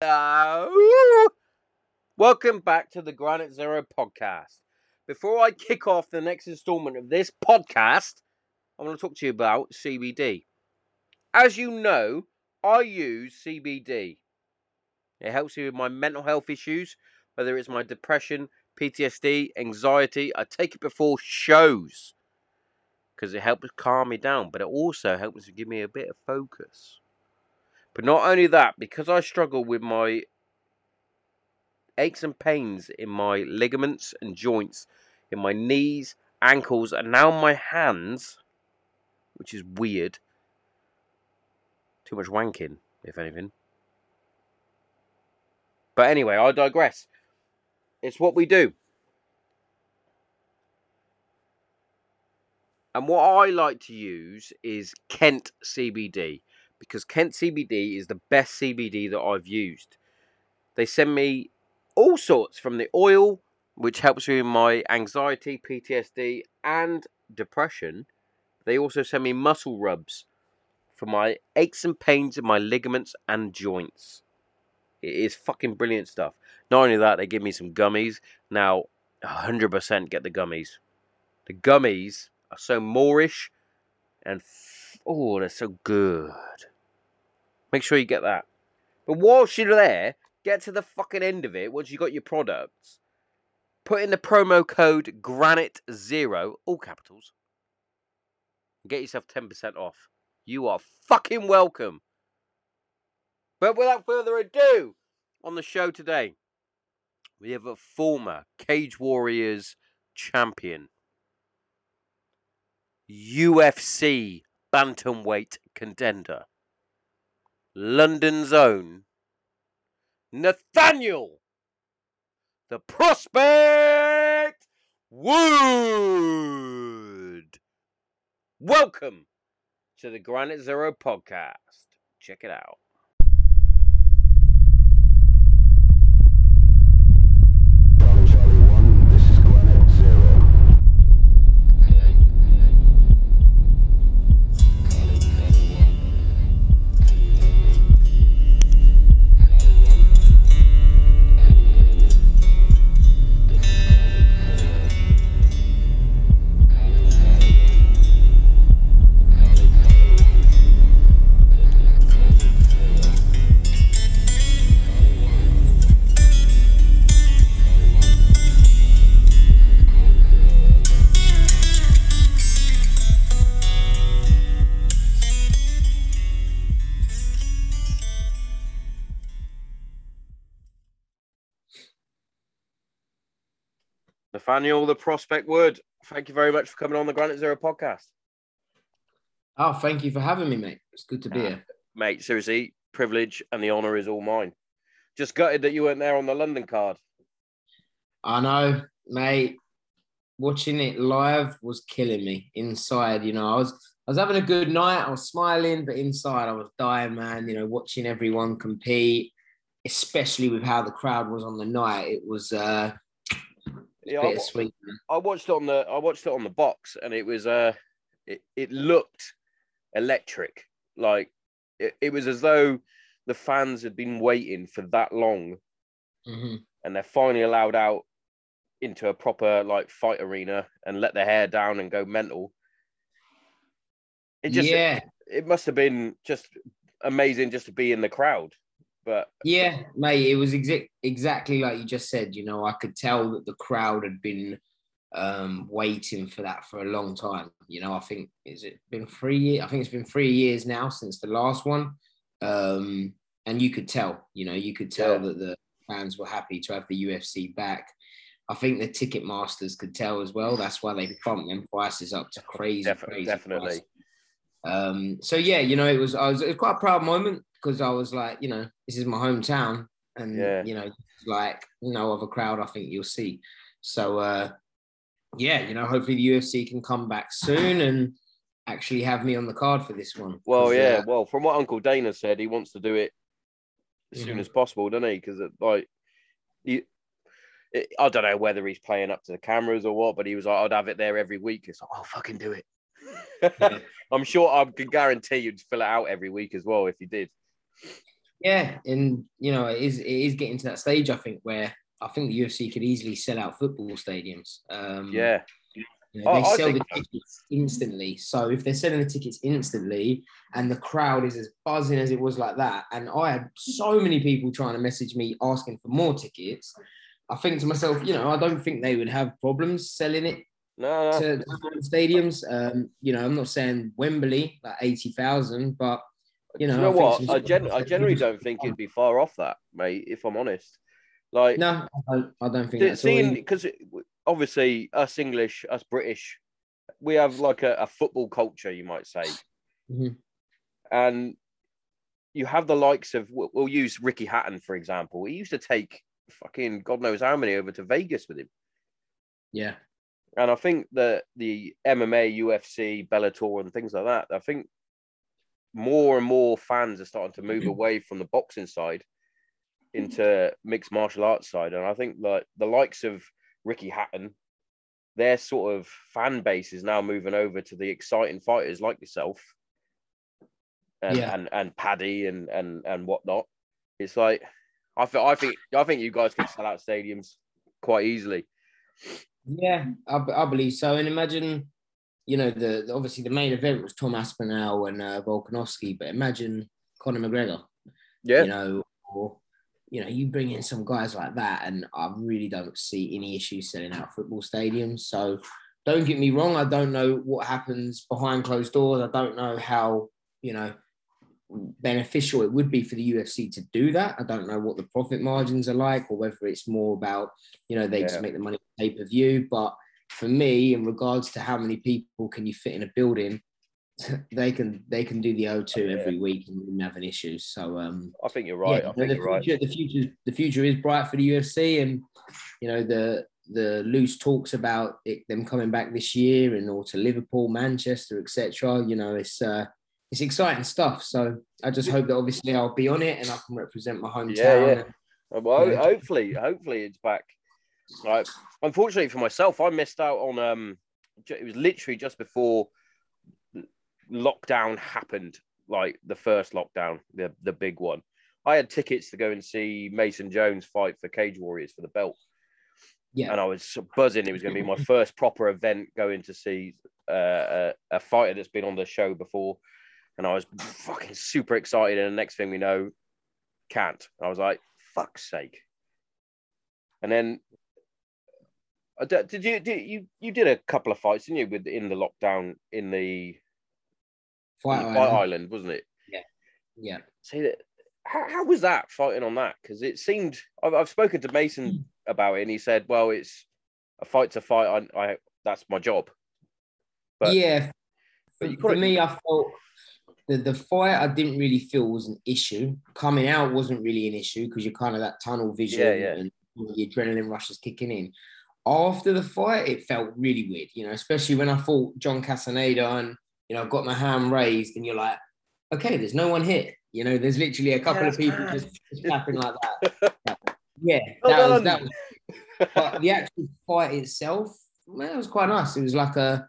Hello. Welcome back to the Granite Zero podcast. Before I kick off the next installment of this podcast, I want to talk to you about CBD. As you know, I use CBD. It helps me with my mental health issues, whether it's my depression, PTSD, anxiety. I take it before shows because it helps calm me down, but it also helps to give me a bit of focus. But not only that, because I struggle with my aches and pains in my ligaments and joints, in my knees, ankles, and now my hands, which is weird. Too much wanking, if anything. But anyway, I digress. It's what we do. And what I like to use is Kent CBD because Kent CBD is the best CBD that I've used. They send me all sorts from the oil, which helps me with my anxiety, PTSD, and depression. They also send me muscle rubs for my aches and pains in my ligaments and joints. It is fucking brilliant stuff. Not only that, they give me some gummies. Now, 100% get the gummies. The gummies are so moreish and f- oh, they're so good. Make sure you get that. But whilst you're there, get to the fucking end of it once you got your products. Put in the promo code Granite Zero, all capitals. Get yourself 10% off. You are fucking welcome. But without further ado, on the show today, we have a former Cage Warriors champion, UFC bantamweight contender, London's own Nathaniel, the prospect Wood. Welcome to the Granite Zero podcast. Check it out. Nathaniel, the prospect Wood. Thank you very much for coming on the Granite Zero podcast. Oh, thank you for having me, mate. It's good to be Nah. here. Mate, seriously, privilege and the honour is all mine. Just gutted that you weren't there on the London card. I know, mate. Watching it live was killing me inside. You know, I was I was having a good night. I was smiling, but inside I was dying, man. You know, watching everyone compete, especially with how the crowd was on the night. It was uh, Yeah, I, bittersweet. I watched it on the I watched it on the box and it was uh it, it looked electric. Like it, it was as though the fans had been waiting for that long Mhm. and they're finally allowed out into a proper like fight arena and let their hair down and go mental. It just yeah, it must have been just amazing just to be in the crowd. But Yeah, mate, it was exa- exactly like you just said. You know, I could tell that the crowd had been um, waiting for that for a long time. You know, I think is it been three years? I think it's been three years now since the last one, um, and you could tell. You know, you could tell Yeah. that the fans were happy to have the UFC back. I think the ticket masters could tell as well. That's why they bumped them prices up to crazy, Defi- crazy definitely. prices. Um, so yeah, you know, it was I was it was quite a proud moment because I was like, you know, this is my hometown, and Yeah. you know, like no other crowd I think you'll see. So uh, yeah, you know, hopefully the UFC can come back soon and actually have me on the card for this one. Well, yeah. uh, Well, from what Uncle Dana said, he wants to do it as soon Mhm. as possible, doesn't he? Because like, he, it, I don't know whether he's playing up to the cameras or what, but he was like, "I'd have it there every week." It's like, "I'll fucking do it." Yeah. I'm sure I can guarantee you'd fill it out every week as well if you did. Yeah, and you know, it is it is getting to that stage. I think where I think the UFC could easily sell out football stadiums. Um, Yeah, you know, they I sell the tickets instantly. So if they're selling the tickets instantly, and the crowd is as buzzing as it was like that, and I had so many people trying to message me asking for more tickets. I think to myself, you know, I don't think they would have problems selling it no, no. to, stadiums. Um, you know, I'm not saying Wembley like eighty thousand, but you know, you know I what? I, gen- I generally don't think it'd be far off that, mate. If I'm honest, like No, I don't, I don't think that's seeing because obviously us English, us British, we have like a, a football culture, you might say, Mhm. and you have the likes of we'll, we'll use Ricky Hatton for example. He used to take fucking God knows how many over to Vegas with him. Yeah, And I think that the MMA, UFC, Bellator, and things like that, I think more and more fans are starting to move away from the boxing side into mixed martial arts side. And I think like the likes of Ricky Hatton, their sort of fan base is now moving over to the exciting fighters like yourself and Yeah. and, and Paddy and and and whatnot. It's like I think I think I think you guys can sell out stadiums quite easily. yeah, I believe so. And imagine, you know, the, the- obviously the main event was Tom Aspinall and uh, Volkanovski, but imagine Conor McGregor. Yeah. you know, or you know, you bring in some guys like that, and I really don't see any issues selling out football stadiums. So don't get me wrong, I don't know what happens behind closed doors. I don't know how you know beneficial it would be for the UFC to do that. I don't know what the profit margins are like, or whether it's more about you know they Yeah. just make the money pay per view. But for me, in regards to how many people can you fit in a building, they can they can do the O2 every week and wouldn't have an issue. So um, I think you're right. yeah, I think the you're right. future, the future, the future is bright for the UFC, and you know the the loose talks about it, them coming back this year and or to Liverpool, Manchester, etc. You know, it's uh, it's exciting stuff. So I just hope that obviously I'll be on it and I can represent my hometown. Yeah, yeah. Uh, Well, Yeah. hopefully, hopefully it's back. Like, unfortunately for myself, I missed out on. Um, it was literally just before lockdown happened, like the first lockdown, the the big one. I had tickets to go and see Mason Jones fight for Cage Warriors for the belt, Yeah. and I was buzzing. It was going to be my first proper event going to see uh, a, a fighter that's been on the show before, and I was fucking super excited. And the next thing we know, can't. I was like, fuck's sake. And then, Uh, did you did you you did a couple of fights, didn't you? With in the lockdown in the Fight Fight, Island. Island, wasn't it? Yeah. Yeah. See that. How, how was that fighting on that? Because it seemed I've, I've spoken to Mason hmm. about it, and he said, "Well, it's a fight to fight. I, I that's my job." But- yeah. but For, for me, I felt the, the fight I didn't really feel was an issue. Coming out wasn't really an issue because you're kind of that tunnel vision Yeah, yeah. and the adrenaline rush is kicking in. After the fight, it felt really weird, you know, especially when I fought John Castaneda and, you know, i got my hand raised and you're like, okay, there's no one here. You know, there's literally a couple Yeah, of people that's just, just clapping like that. Yeah, Well that was, that was but the actual fight itself, man, it was quite nice. It was like a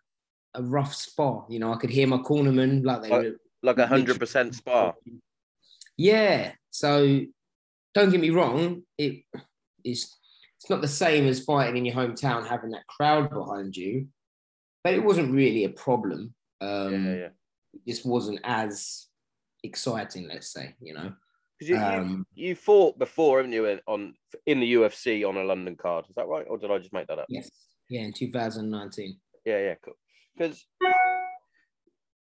a rough spar. You know, I could hear my cornerman like they Like- were. like a hundred percent spar. Yeah. So don't get me wrong, it is it's not the same as fighting in your hometown, having that crowd behind you, but it wasn't really a problem. Um, yeah, yeah. It just wasn't as exciting, let's say. You know. Because you, Um, you you fought before, haven't you, on in the UFC on a London card? Is that right, or did I just make that up? Yes. Yeah, in 2019. Yeah, yeah, cool. Because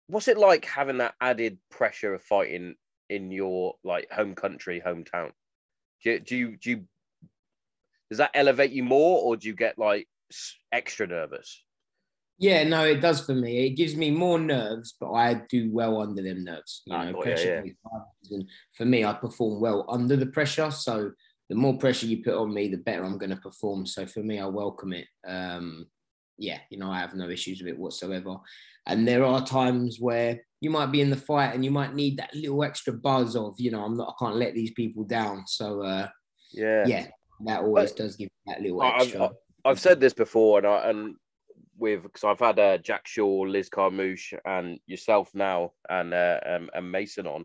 what's it like having that added pressure of fighting in your like home country, hometown? Do you, do you do you does that elevate you more, or do you get like extra nervous? Yeah, no, it does for me. It gives me more nerves, but I do well under them nerves. You Ah, know, ya, pressure. yeah. And for me, I perform well under the pressure. So the more pressure you put on me, the better I'm going to perform. So for me, I welcome it. Um, yeah, you know, I have no issues with it whatsoever. And there are times where you might be in the fight and you might need that little extra buzz of, you know, I'm not, I can't let these people down. So uh, Yeah, yeah, that always does give me that little I- I've- extra. I've said this before, and I and with because I've had uh, Jack Shore, Liz Carmouche, and yourself now, and uh, um, and Mason on,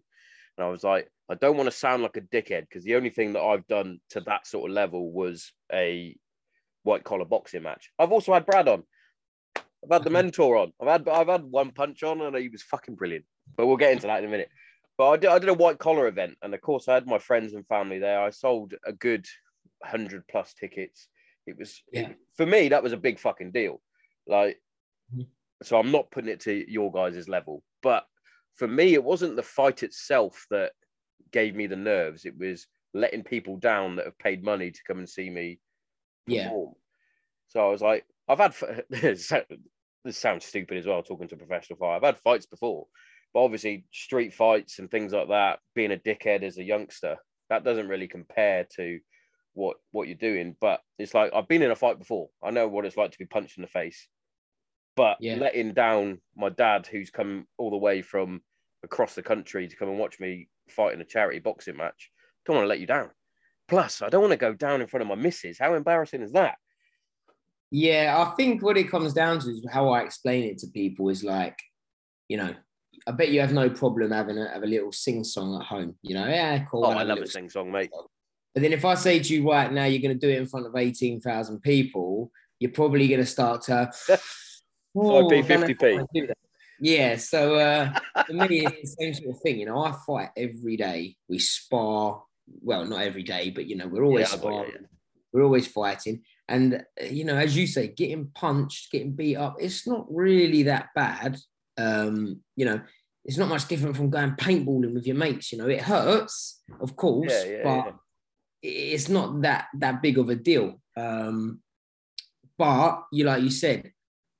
and I was like, I don't want to sound like a dickhead because the only thing that I've done to that sort of level was a white collar boxing match. I've also had Brad on. I've had the mentor on. I've had I've had one punch on and he was fucking brilliant. But we'll get into that in a minute. But I did, I did a white collar event, and of course, I had my friends and family there. I sold a good hundred plus tickets. It was Yeah. for me that was a big fucking deal. Like, Mhm. so I'm not putting it to your guys' level, but for me, it wasn't the fight itself that gave me the nerves. It was letting people down that have paid money to come and see me Yeah. perform. So I was like, I've had this sounds stupid as well talking to a professional fight. I've had fights before, but obviously street fights and things like that, being a dickhead as a youngster, that doesn't really compare to what what you're doing. But it's like I've been in a fight before. I know what it's like to be punched in the face. But Yeah. letting down my dad, who's come all the way from across the country to come and watch me fight in a charity boxing match, don't want to let you down. Plus, I don't want to go down in front of my missus. How embarrassing is that? Yeah, I think what it comes down to is how I explain it to people is like, you know, I bet you have no problem having a have a little sing song at home. You know, yeah, cool. Oh, I love a little sing song, mate. But then if I say to you right now, you're going to do it in front of 18,000 people, you're probably going to start to. "Oh, 5p, I don't know if I 50p." wanna do that." Yeah. So uh, for me, it's the same sort of thing. You know, I fight every day. We spar. Well, not every day, but, you know, we're always Yeah, sparring. We're always fighting. And, uh, you know, as you say, getting punched, getting beat up, it's not really that bad. Um, you know, it's not much different from going paintballing with your mates. You know, it hurts, of course, Yeah, but yeah. It's not that that big of a deal. Um, but you like you said,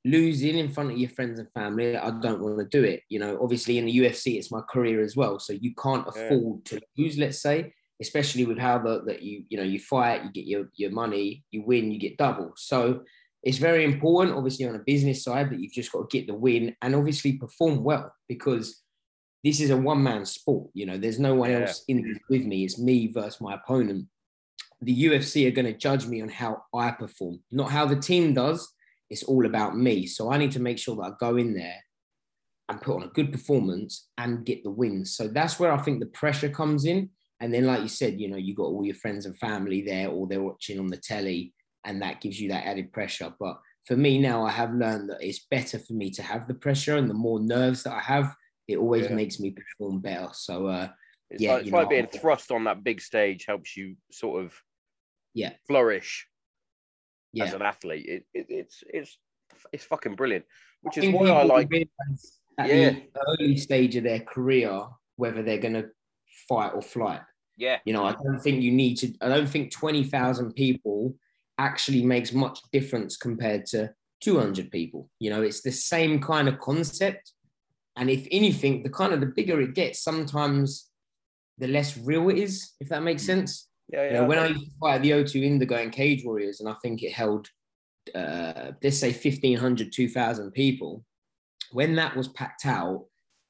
losing in front of your friends and family, I don't want to do it. You know, obviously in the UFC, it's my career as well, so you can't Yeah. afford to lose. Let's say, especially with how the that you you know you fight, you get your your money, you win, you get double. So it's very important, obviously on a business side, that you've just got to get the win and obviously perform well because this is a one man sport. You know, there's no one Yeah. else in with me. It's me versus my opponent. The UFC are going to judge me on how I perform, not how the team does. It's all about me. So I need to make sure that I go in there and put on a good performance and get the wins. So that's where I think the pressure comes in. And then, like you said, you know, you got all your friends and family there, or they're watching on the telly, and that gives you that added pressure. But for me now, I have learned that it's better for me to have the pressure, and the more nerves that I have, it always Yeah. makes me perform better. So, uh, It's Yeah, like, it's like know, being thrust on that big stage helps you sort of Yeah. flourish yeah, as an athlete. It, it, it's it's it's fucking brilliant, which is think why I like. at Yeah. the early stage of their career whether they're going to fight or flight. Yeah, You know, I don't think you need to. I don't think twenty thousand people actually makes much difference compared to two hundred people. You know, it's the same kind of concept, and if anything, the kind of the bigger it gets, sometimes the less real it is. If that makes mm. sense. Yeah, You know, when I used to fight at the O2 Indigo and Cage Warriors, and I think it held, uh, let's say 1,500, 2,000 people, when that was packed out,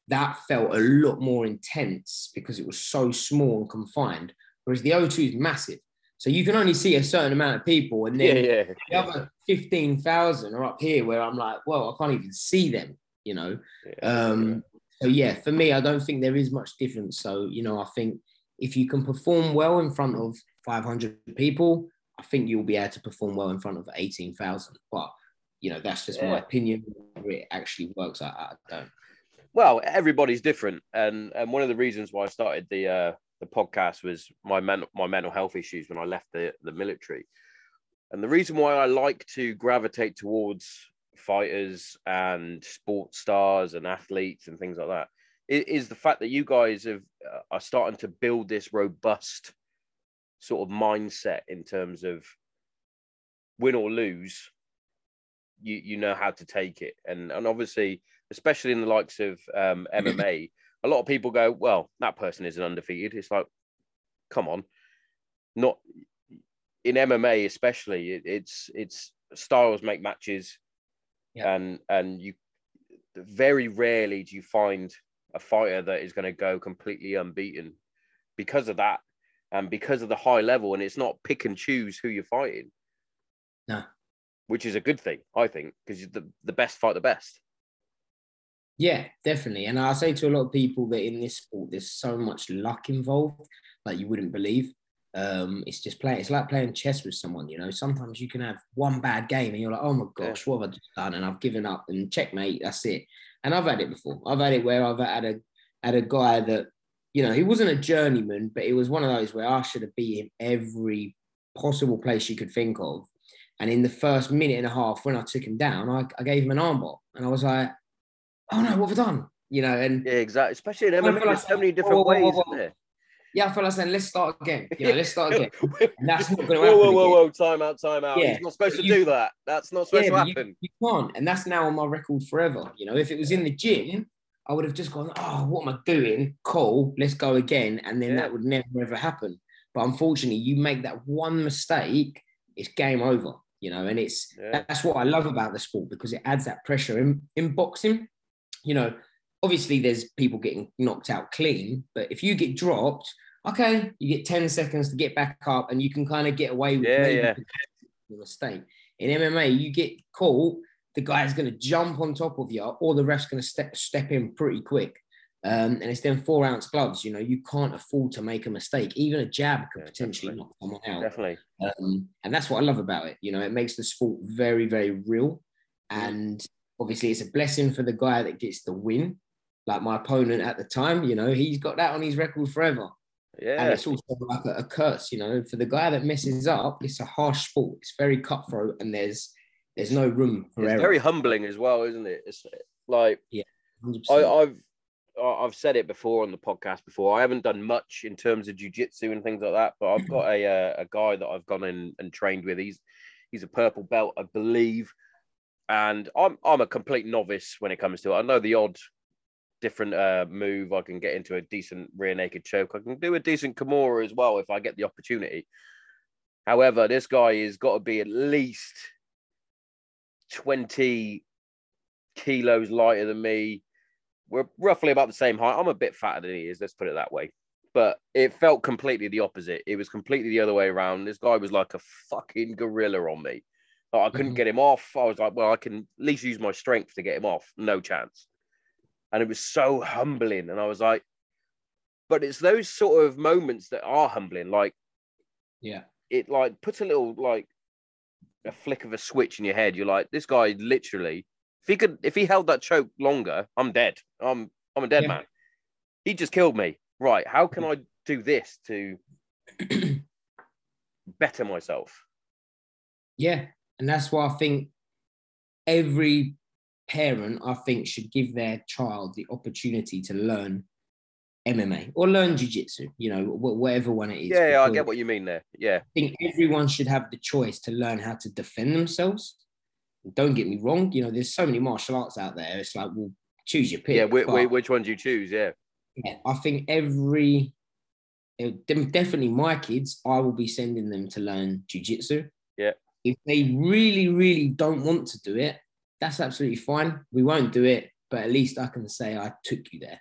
that felt a lot more intense because it was so small and confined. Whereas the O2 is massive. So you can only see a certain amount of people, and yeah, then yeah, the other 15,000 are up here where I'm like, well, I can't even see them, you know? yeah. Um, so yeah, for me, I don't think there is much difference. So you know, I think if you can perform well in front of 500 people, I think you'll be able to perform well in front of 18,000. But you know, that's just my opinion. Whether it actually works, I, I don't. well, everybody's different, and and one of the reasons why I started the uh, the podcast was my mental my mental health issues when I left the the military, and the reason why I like to gravitate towards fighters and sports stars and athletes and things like that is the fact that you guys have uh, are starting to build this robust sort of mindset in terms of win or lose you you know how to take it. And and obviously especially in the likes of um, MMA a lot of people go well that person isn't undefeated. It's like come on. Not in MMA especially it, it's it's styles make matches. Yeah. and and you very rarely do you find a fighter that is going to go completely unbeaten because of that and because of the high level and it's not pick and choose who you're fighting No. which is a good thing i think because the, the best fight the best Yeah, definitely. And I say to a lot of people that in this sport, there's so much luck involved, like you wouldn't believe. Um, it's just playing. It's like playing chess with someone. You know, sometimes you can have one bad game and you're like, oh my gosh, what have I just done? And I've given up and checkmate. That's it. And I've had it before. I've had it where I've had a had a guy that, you know, he wasn't a journeyman, but it was one of those where I should have beat him every possible place you could think of. And in the first minute and a half, when I took him down, I, I gave him an armbar, and I was like, oh no, what have I done? You know, and Yeah, exactly. Especially in MMA, feel there's like- so many different Whoa, whoa, whoa, ways, whoa. isn't there? Yeah, I felt like saying, let's start again. You know, let's start again. And that's not going to happen. whoa, whoa, again. whoa! Time out, time out. Yeah, He's not supposed to do that. That's not supposed Yeah, to happen. You, you can't, and that's now on my record forever. You know, if it was in the gym, I would have just gone, "Oh, what am I doing? Cool, let's go again," and then Yeah. that would never ever happen. But unfortunately, you make that one mistake, it's game over. You know, and it's Yeah. that's what I love about the sport because it adds that pressure in in boxing. You know, obviously there's people getting knocked out clean, but if you get dropped, okay, you get ten seconds to get back up, and you can kind of get away with Yeah, yeah. a mistake. In MMA, you get caught, the guy's going to jump on top of you, or the ref's going to step step in pretty quick. Um, and it's then four ounce gloves. You know, you can't afford to make a mistake. Even a jab could Yeah, potentially definitely. knock someone out. Definitely. Um, and that's what I love about it. You know, it makes the sport very, very real. And obviously, it's a blessing for the guy that gets the win. Like my opponent at the time, you know, he's got that on his record forever. And Yeah. it's also like a, a curse, you know, for the guy that messes up. It's a harsh sport. It's very cutthroat, and there's there's no room for It's error. very humbling as well, isn't it? It's like 100%. I, I've I've said it before on the podcast before. I haven't done much in terms of jujitsu and things like that, but I've got a uh, a guy that I've gone in and trained with. He's he's a purple belt, I believe, and I'm I'm a complete novice when it comes to it. I know the odd different uh, move. I can get into a decent rear naked choke. I can do a decent Kimura as well if I get the opportunity. However, this guy has got to be at least twenty kilos lighter than me we're roughly about the same height. I'm a bit fatter than he is, let's put it that way. But it felt completely the opposite. It was completely the other way around. This guy was like a fucking gorilla on me. Like, I couldn't Mhm. get him off. I was like, well, I can at least use my strength to get him off. No chance. And it was so humbling. And I was like, but it's those sort of moments that are humbling. Like yeah, it like puts a little like a flick of a switch in your head. You're like, this guy literally, if he could, if he held that choke longer, I'm dead. I'm I'm a dead Yeah. man. He just killed me. Right? How can I do this to better myself? yeah, and that's why I think every parent, I think, should give their child the opportunity to learn MMA or learn jiu-jitsu. You know, whatever one it is. Yeah, yeah, I get what you mean there. Yeah, I think everyone should have the choice to learn how to defend themselves. Don't get me wrong. You know, there's so many martial arts out there. It's like, well, choose your pick. yeah. Wh- but- wh- which one do you choose? Yeah, yeah, I think every uh, definitely my kids, I will be sending them to learn jujitsu. Yeah. If they really, really don't want to do it, that's absolutely fine. We won't do it, but at least I can say I took you there.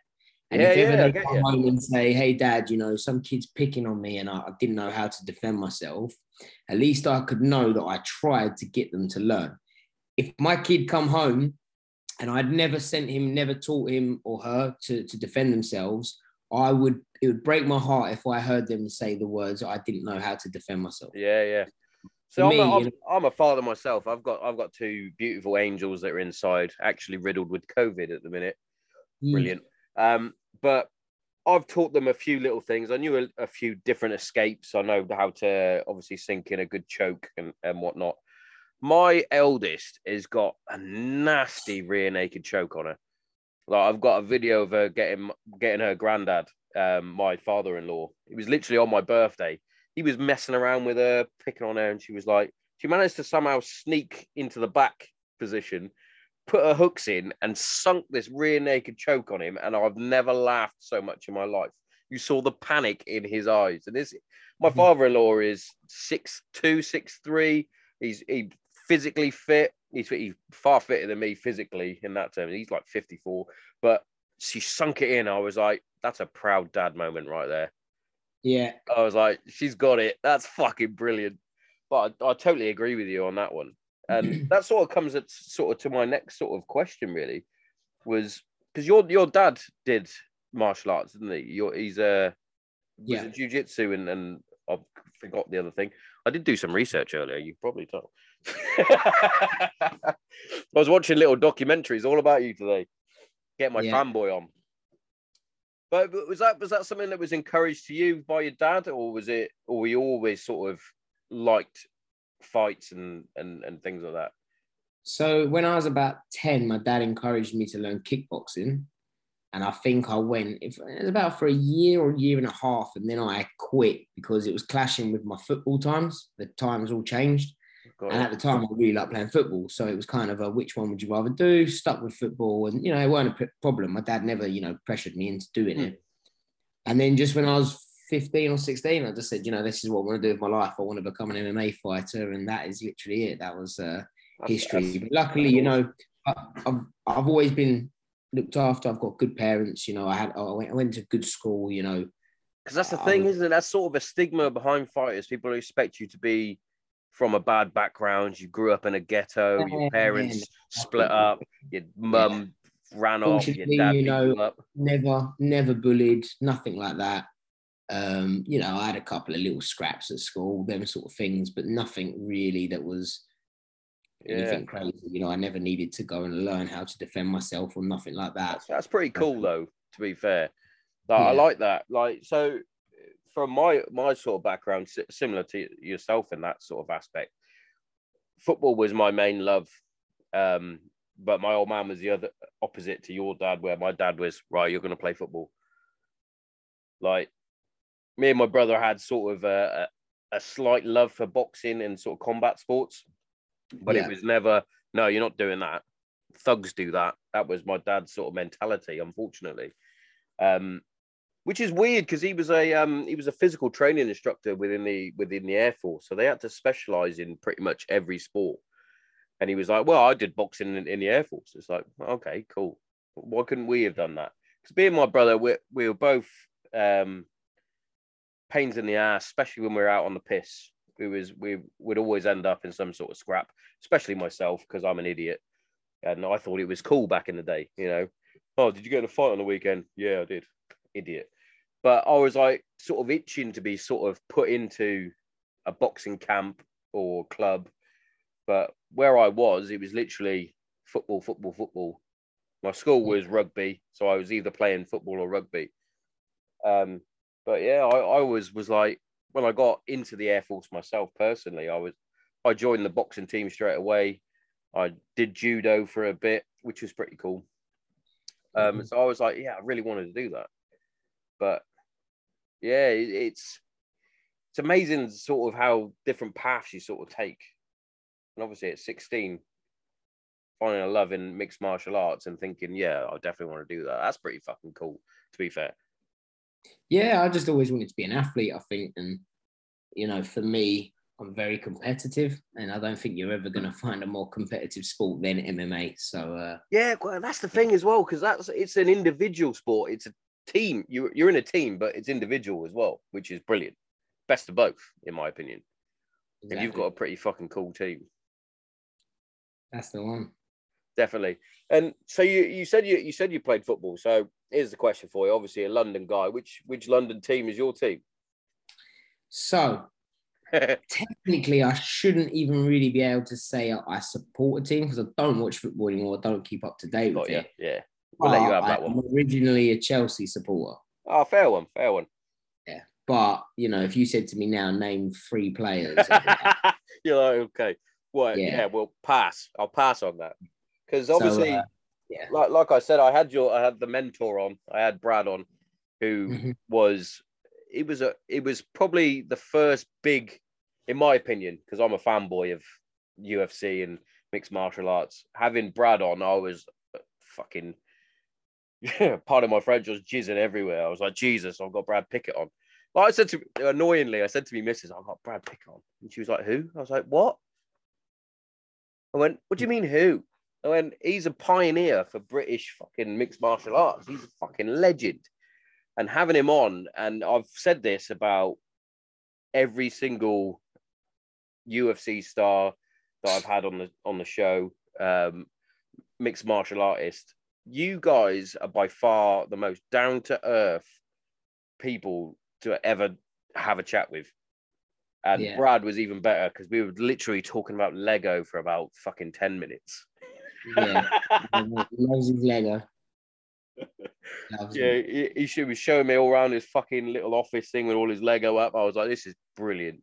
And Yeah, if ever yeah, they come home and say, "Hey, Dad, you know, some kids picking on me, and I, I didn't know how to defend myself," at least I could know that I tried to get them to learn. If my kid come home and I'd never sent him, never taught him or her to, to defend themselves, I would it would break my heart if I heard them say the words I didn't know how to defend myself. yeah, yeah. So I'm, a, I'm, I'm a father myself. I've got I've got two beautiful angels that are inside, actually riddled with COVID at the minute. Mm. brilliant. Um, but I've taught them a few little things. I knew a, a few different escapes. I know how to obviously sink in a good choke and, and whatnot. My eldest has got a nasty rear naked choke on her. Like I've got a video of her getting getting her granddad, um, my father-in-law. It was literally on my birthday. He was messing around with her, picking on her, and she was like, she managed to somehow sneak into the back position put her hooks in and sunk this rear naked choke on him. And I've never laughed so much in my life. You saw the panic in his eyes. And this, my Mhm. father-in-law is six two, six three. He's he physically fit. He's, he's far fitter than me physically in that term. He's like 54. But she sunk it in. I was like, that's a proud dad moment right there. Yeah, I was like, she's got it. That's fucking brilliant. But I, I totally agree with you on that one. And that sort of comes at sort of to my next sort of question, really, was because your your dad did martial arts, didn't he? Your, he's a was Yeah. it jujitsu and and I forgot the other thing. I did do some research earlier. You probably told. I was watching little documentaries all about you today. Get my Yeah. fanboy on. But was that was that something that was encouraged to you by your dad, or was it, or you always sort of liked fights and and and things like that? So when I was about 10, my dad encouraged me to learn kickboxing. And I think I went, if it was about for a year or a year and a half, and then I quit because it was clashing with my football times. The times all changed. Got And it. at the time, I really liked playing football. So it was kind of a which one would you rather do? Stuck with football. And, you know, it weren't a problem. My dad never, you know, pressured me into doing it. And then just when I was 15 or 16, I just said, you know, this is what I want to do with my life. I want to become an MMA fighter. And that is literally it. That was uh, That's- history. that's- But luckily, you know, I, I've, I've always been looked after. I've got good parents. You know, I had I went, I went to good school. You know, Because that's the thing, was- isn't it? That's sort of a stigma behind fighters. People expect you to be from a bad background. You grew up in a ghetto. Yeah, your parents yeah, split up. Your mum ran off. Your dad you know, up. never never bullied, nothing like that. Um, you know, I had a couple of little scraps at school, them sort of things, but nothing really that was Yeah. anything crazy. You know, I never needed to go and learn how to defend myself or nothing like that. That's, that's pretty cool, though. To be fair, Like, I like that. Like so, from my my sort of background, similar to yourself in that sort of aspect, football was my main love. Um, but my old man was the other opposite to your dad, where my dad was right. You're going to play football. Like me and my brother had sort of a, a, a slight love for boxing and sort of combat sports, but Yeah. it was never no. You're not doing that. Thugs do that. That was my dad's sort of mentality, unfortunately. Um, which is weird because he was a um, he was a physical training instructor within the within the air force, so they had to specialize in pretty much every sport. And he was like, "Well, I did boxing in, in the air force." It's like, okay, cool. Why couldn't we have done that? Because being my brother, we we were both um, pains in the ass, especially when we were out on the piss. We was we would always end up in some sort of scrap, especially myself because I'm an idiot, and I thought it was cool back in the day. You know, oh, did you get in a fight on the weekend? Yeah, I did. Idiot. But I was like sort of itching to be sort of put into a boxing camp or club. But where I was, it was literally football, football, football. My school was rugby, so I was either playing football or rugby. Um, but yeah, I, I was was like when I got into the Air Force myself personally, I was I joined the boxing team straight away. I did judo for a bit, which was pretty cool. Um, Mhm. so I was like, yeah, I really wanted to do that. But yeah, it, it's it's amazing sort of how different paths you sort of take. And obviously at 16, finding a love in mixed martial arts and thinking, yeah, I definitely want to do that. That's pretty fucking cool, to be fair. Yeah, I just always wanted to be an athlete, I think. And, you know, for me, I'm very competitive and I don't think you're ever going to find a more competitive sport than MMA. So, uh, Yeah, well, that's the thing as well, because that's it's an individual sport. It's a team. You you're in a team, but it's individual as well, which is brilliant. Best of both, in my opinion. And you've got a pretty fucking cool team, that's the one. definitely. And so you you said you you said you played football. So here's the question for you. Obviously, a London guy. Which which London team is your team? So, technically, I shouldn't even really be able to say I- support a team because I don't watch football anymore. I don't keep up to date with Got you. it. Yeah. We'll let you have that I'm one. originally a Chelsea supporter. Oh, fair one. Fair one. Yeah. But, you know, if you said to me now, name three players, You're like, okay. Well, yeah. Yeah. Well, pass. I'll pass on that because So, obviously. uh, yeah. like like I said, I had your I had the mentor on. I had Brad on, who Mhm. was it was a it was probably the first big, in my opinion, because I'm a fanboy of UFC and mixed martial arts. Having Brad on, I was uh, fucking. Part of my French was jizzing everywhere. I was like, Jesus, I've got Brad Pickett on. Like I said to annoyingly, I said to me, Missus, I've got Brad Pickett on, and she was like, Who? I was like, What? I went, What do you mean who? I went, he's a pioneer for British fucking mixed martial arts. He's a fucking legend. And having him on, and I've said this about every single UFC star that I've had on the on the show, um, mixed martial artist. You guys are by far the most down to earth people to ever have a chat with. And Yeah. Brad was even better because we were literally talking about Lego for about fucking 10 minutes. Yeah, he loves his Lego. Loves Yeah, he, he should be showing me all around his fucking little office thing with all his Lego up. I was like, this is brilliant.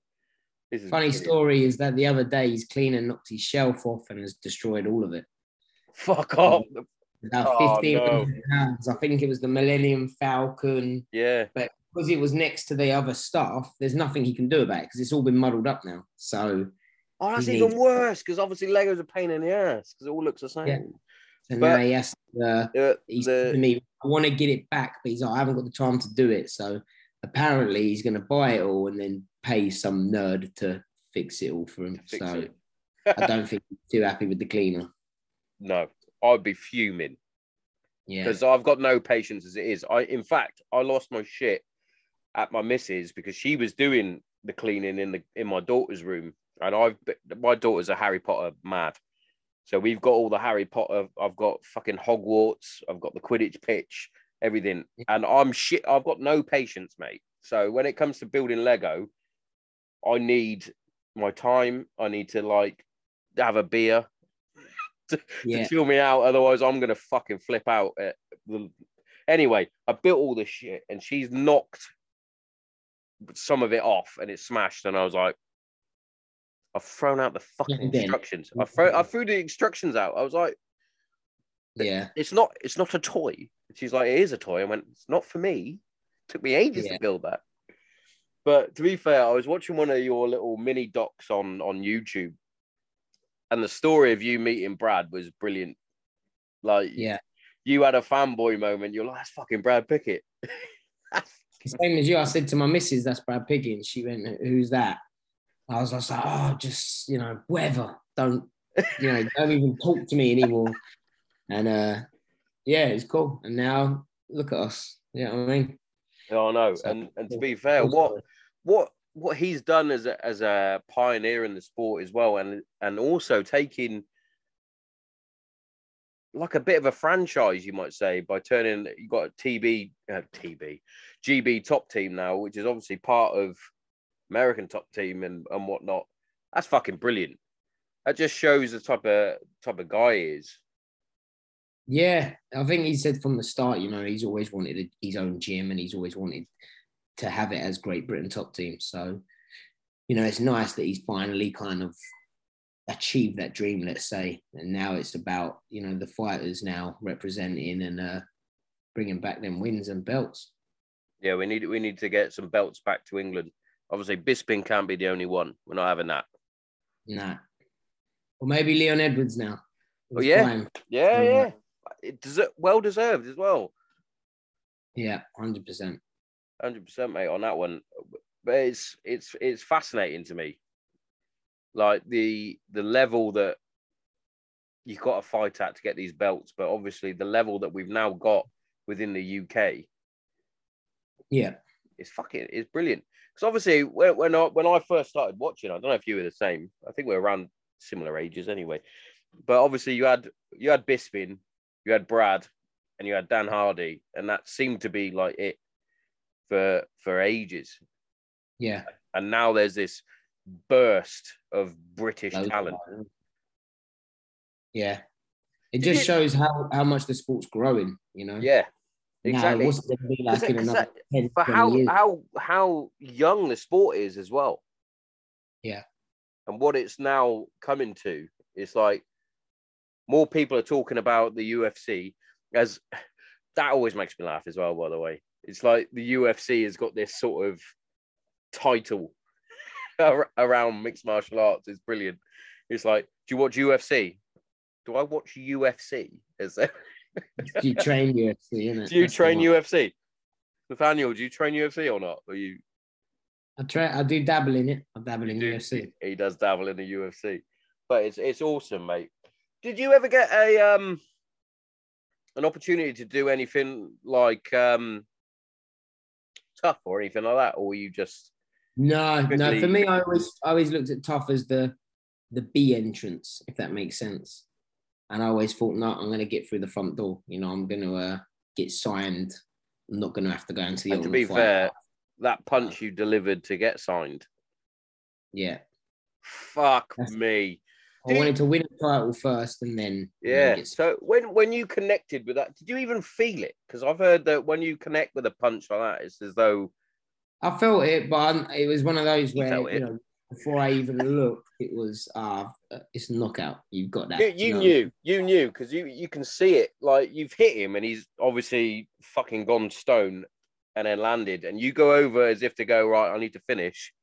This is Funny brilliant. story is that the other day his cleaner knocked his shelf off and has destroyed all of it. Fuck um, off. About Oh, no. pounds. I think it was the Millennium Falcon, Yeah. but because it was next to the other stuff, there's nothing he can do about it because it's all been muddled up now. So, Oh, that's even needs- worse because obviously Lego's a pain in the ass because it all looks the same. Yeah. so But- he has to, uh, he said to the, me, I want to get it back, but he's like, I haven't got the time to do it. So apparently he's going to buy it all and then pay some nerd to fix it all for him. so. I don't think he's too happy with the cleaner. no, I'd be fuming Yeah. because I've got no patience as it is. I, in fact, I lost my shit at my missus because she was doing the cleaning in the in my daughter's room, and I've my daughter's a Harry Potter mad, so we've got all the Harry Potter. I've got fucking Hogwarts. I've got the Quidditch pitch, everything, and I'm shit. I've got no patience, mate. So when it comes to building Lego, I need my time. I need to like have a beer to Yeah. chill me out. Otherwise, I'm gonna fucking flip out. The... Anyway, I built all this shit, and she's knocked some of it off, and it's smashed. And I was like, I've thrown out the fucking instructions. I threw, I threw the instructions out. I was like, Yeah. it's not, it's not a toy. She's like, it is a toy. I went, it's not for me. It took me ages Yeah. to build that. But to be fair, I was watching one of your little mini docs on on YouTube, and the story of you meeting Brad was brilliant. Like, Yeah. you had a fanboy moment. You're like, that's fucking Brad Pickett. Same as you. I said to my missus, that's Brad Piggins. She went, Who's that? I was just like, Oh, just, you know, whatever. Don't, you know, don't even talk to me anymore. And uh yeah, it's cool. And now look at us. You know what I mean? Oh no, So- and and to be fair, what what what he's done as a as a pioneer in the sport as well, and and also taking like a bit of a franchise, you might say, by turning you got a TB uh, TB GB top team now, which is obviously part of American top team and and whatnot. That's fucking brilliant. That just shows the type of type of guy he is. Yeah, I think he said from the start, you know, he's always wanted his own gym and he's always wanted to have it as Great Britain top team. So, you know, it's nice that he's finally kind of achieved that dream, let's say. And now it's about, you know, the fighters now representing and uh, bringing back them wins and belts. Yeah, we need we need to get some belts back to England. Obviously, Bisping can't be the only one. We're not having that. Nah. Or maybe Leon Edwards now. Oh, yeah. Yeah, yeah. It deser- well deserved as well. Yeah, 100%. Hundred percent, mate, on that one. But it's it's it's fascinating to me, like the the level that you've got to fight at to get these belts. But obviously, the level that we've now got within the UK Yeah. it's fucking is brilliant. Because obviously, when when I when I first started watching, I don't know if you were the same. I think we're around similar ages anyway. But obviously, you had you had Bisping, you had Brad, and you had Dan Hardy, and that seemed to be like it for for ages. Yeah. And now there's this burst of British Loads talent. Yeah. It Did just you- shows how, how much the sport's growing, you know? Yeah, Now, exactly. what's it going to be like it- in another that- 10, but how years? how how young the sport is as well. Yeah. And what it's now coming to is like more people are talking about the UFC as that always makes me laugh as well, by the way. It's like the UFC has got this sort of title around mixed martial arts. It's brilliant. It's like, do you watch UFC? Do I watch UFC? Is there you train UFC, innit? do you That's train. UFC? Nathaniel, do you train UFC or not? Or you I try. I do dabble in it. I dabble in do- UFC. He does dabble in the UFC, but it's it's awesome, mate. Did you ever get a um an opportunity to do anything like um TUF or anything like that, or were you just No, no. For me, I always, I always looked at TUF as the, the B entrance, if that makes sense. And I always thought, no, I'm going to get through the front door. You know, I'm going to uh, get signed. I'm not going to have to go into the. And to be fair, that punch you delivered to get signed. yeah, Fuck That's- me. I wanted to win a title first, and then Yeah. get- So when when you connected with that, did you even feel it? Because I've heard that when you connect with a punch like that, it's as though I felt it, but I'm- it was one of those where you know before I even looked, it was uh it's knockout. You've got that. you, you know? knew, you knew, because you you can see it. Like you've hit him, and he's obviously fucking gone stone, and then landed, and you go over as if to go right. I need to finish.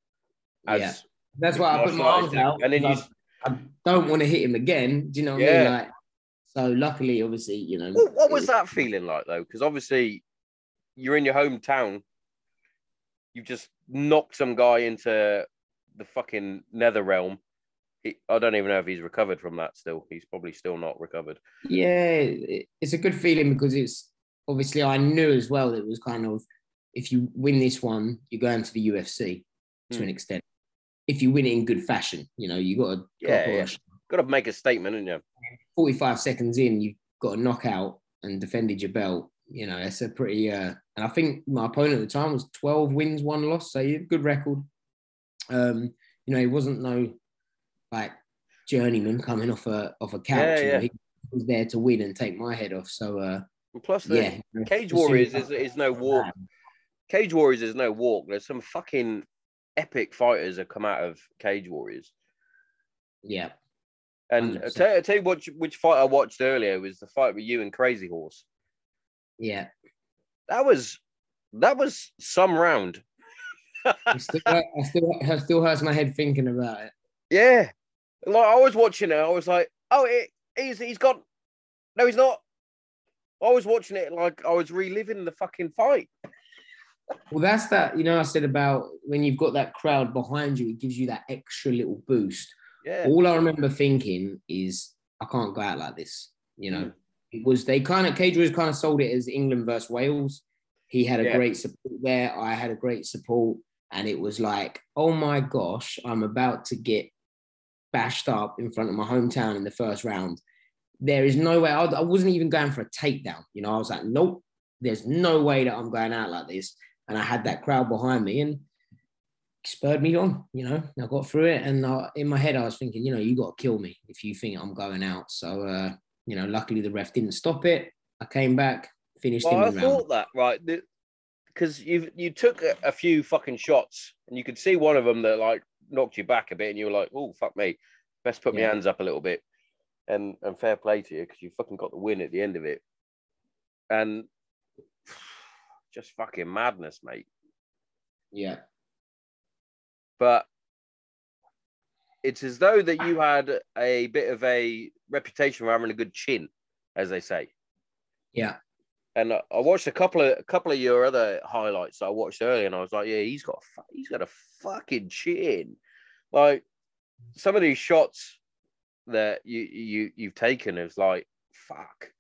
As Yeah. That's why I put my arms out. and then you. I, I don't want to hit him again. Do you know what I Yeah. mean? Like, so luckily, obviously, you know. What, what was that feeling like though? Because obviously, you're in your hometown. You've just knocked some guy into the fucking nether realm. He, I don't even know if he's recovered from that. Still, he's probably still not recovered. Yeah, it- it's a good feeling because it's obviously I knew as well that it was kind of if you win this one, you're going to the UFC to Hmm. an extent. If you win it in good fashion, you know, you got to Yeah, yeah. Got to make a statement, haven't you? 45 seconds in, you've got a knockout and defended your belt. You know, it's a pretty uh and I think my opponent at the time was 12 wins, one loss, so you good record. Um, you know, he wasn't no like journeyman coming off a off a couch. Yeah, you yeah. know, he was there to win and take my head off. So uh And plus, the yeah. Cage Warriors is, is no walk. Cage Warriors is no walk. There's some fucking epic fighters have come out of Cage Warriors. Yeah. And I 100%. tell, I tell you which which fight I watched earlier was the fight with you and Crazy Horse. Yeah. That was that was some round. I still, I still, I still hurts my head thinking about it. Yeah, like I was watching it, I was like, oh, it, he's he's got no, he's not. I was watching it like I was reliving the fucking fight. Well, that's that, you know, I said about when you've got that crowd behind you, it gives you that extra little boost. Yeah, All I remember thinking is, I can't go out like this. You know, hmm. it was they kind of Cage was kind of sold it as England versus Wales. He had a Yeah. great support there. I had a great support, and it was like, oh my gosh, I'm about to get bashed up in front of my hometown in the first round. There is no way. I, I wasn't even going for a takedown. You know, I was like, nope. There's no way that I'm going out like this. And I had that crowd behind me, and spurred me on. You know, I got through it, and I, in my head, I was thinking, you know, you got to kill me if you think I'm going out. So, uh, you know, luckily the ref didn't stop it. I came back, finished well, him I round. thought that right because you you took a, a few fucking shots and you could see one of them that like knocked you back a bit, and you were like, oh fuck me, best put my hands up a little bit. And and fair play to you because you fucking got the win at the end of it. And just fucking madness, mate. Yeah, but it's as though that you had a bit of a reputation for having a good chin, as they say. yeah, And I watched a couple of a couple of your other highlights that I watched earlier, and I was like, yeah, he's got a he's got a fucking chin. Like some of these shots that you you you've taken is like fuck.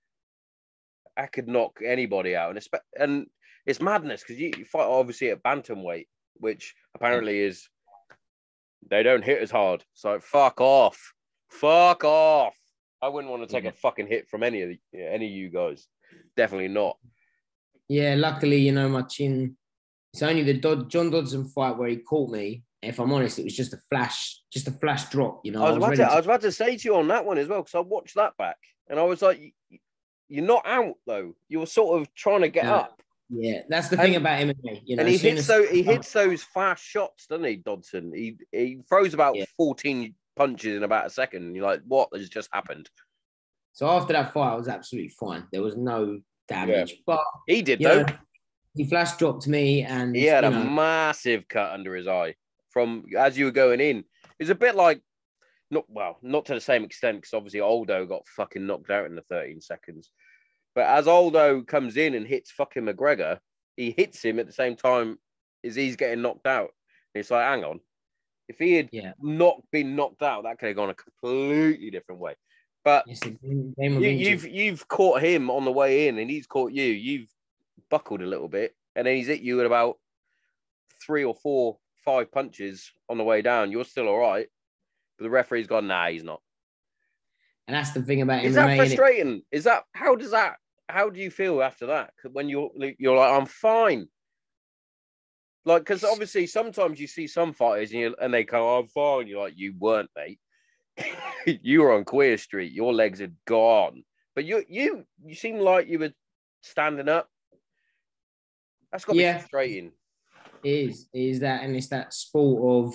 I could knock anybody out, and and it's madness because you, you fight obviously at bantamweight, which apparently mm. is they don't hit as hard. So fuck off, fuck off. I wouldn't want to take a mm. fucking hit from any of the, any of you guys. Definitely not. yeah. Luckily, you know, my chin. It's only the Dod- John Dodson fight where he caught me. If I'm honest, it was just a flash, just a flash drop. You know, I was, about ready to, I was about to say to you on that one as well because I watched that back and I was like, "You- you're not out though. You were sort of trying to get No. up. Yeah, that's the thing And- about MMA. You know, and he hits so he hits those fast shots, doesn't he, Dodson? He he throws about Yeah. 14 punches in about a second. You're like, what has just happened? So after that fight, I was absolutely fine. There was no damage, but He did though. know, he flash dropped me, and He had a know, massive cut under his eye from as you were going in. It's a bit like not well, not to the same extent because obviously Aldo got fucking knocked out in the 13 seconds. But as Aldo comes in and hits fucking McGregor, he hits him at the same time as he's getting knocked out. And it's like, hang on. If he had Yeah. not been knocked out, that could have gone a completely different way. But it's a game game of you, you've you've caught him on the way in, and he's caught you. You've buckled a little bit, and then he's hit you at about three or four, five punches on the way down. You're still all right, but the referee's gone. Nah, he's not. And that's the thing about Is MMA. that frustrating? Is that how does that? How do you feel after that? When you're you're like, I'm fine. Like, because obviously sometimes you see some fighters and, you, and they go, "I'm fine." You're like, "You weren't, mate. you were on Queer Street. Your legs had gone." But you you you seem like you were standing up. That's got to Yeah. be frustrating. It is it is that and it's that sport of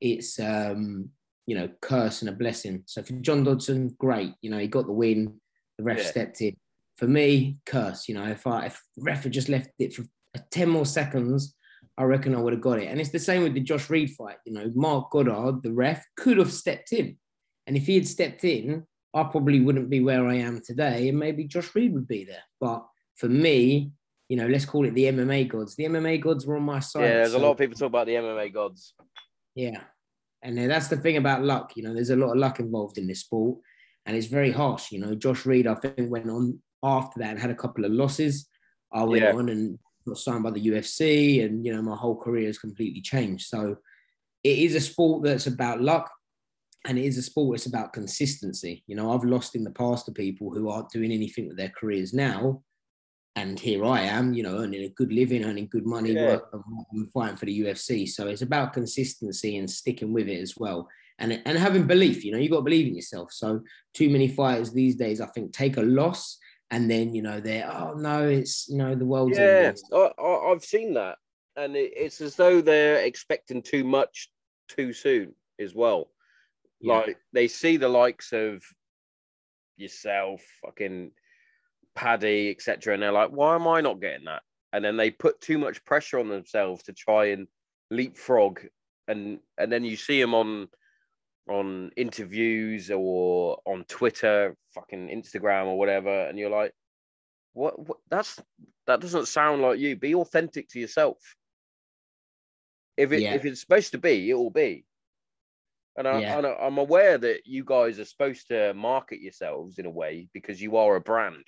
it's um you know curse and a blessing so for john dodson great you know he got the win the ref Yeah. stepped in for me curse you know if i if ref had just left it for 10 more seconds i reckon i would have got it and it's the same with the josh reed fight you know marc goddard the ref could have stepped in and if he had stepped in i probably wouldn't be where i am today and maybe josh reed would be there but for me you know, let's call it the MMA gods. The MMA gods were on my side. yeah, there's a lot of people talk about the MMA gods. Yeah. And that's the thing about luck. You know, there's a lot of luck involved in this sport, and it's very harsh. You know, Josh Reed, I think, went on after that and had a couple of losses. I went Yeah. on and got signed by the UFC, and you know, my whole career has completely changed. So it is a sport that's about luck. And it is a sport that's about consistency. You know, I've lost in the past to people who aren't doing anything with their careers now. And here I am, you know, earning a good living, earning good money, Yeah. work, and fighting for the UFC. So it's about consistency and sticking with it as well. And, and having belief, you know, you got to believe in yourself. So too many fighters these days, I think, take a loss and then, you know, they're, oh no, it's, you know, the world's Yeah. I, I, I've seen that, and it, it's as though they're expecting too much too soon as well. Yeah. Like they see the likes of yourself, fucking Paddy, etc., and they're like, "Why am I not getting that?" And then they put too much pressure on themselves to try and leapfrog, and and then you see them on on interviews or on Twitter, fucking Instagram or whatever, and you're like, "What? what that's that doesn't sound like you. Be authentic to yourself. If it Yeah. if it's supposed to be, it will be. And, I, Yeah. and I, I'm aware that you guys are supposed to market yourselves in a way because you are a brand,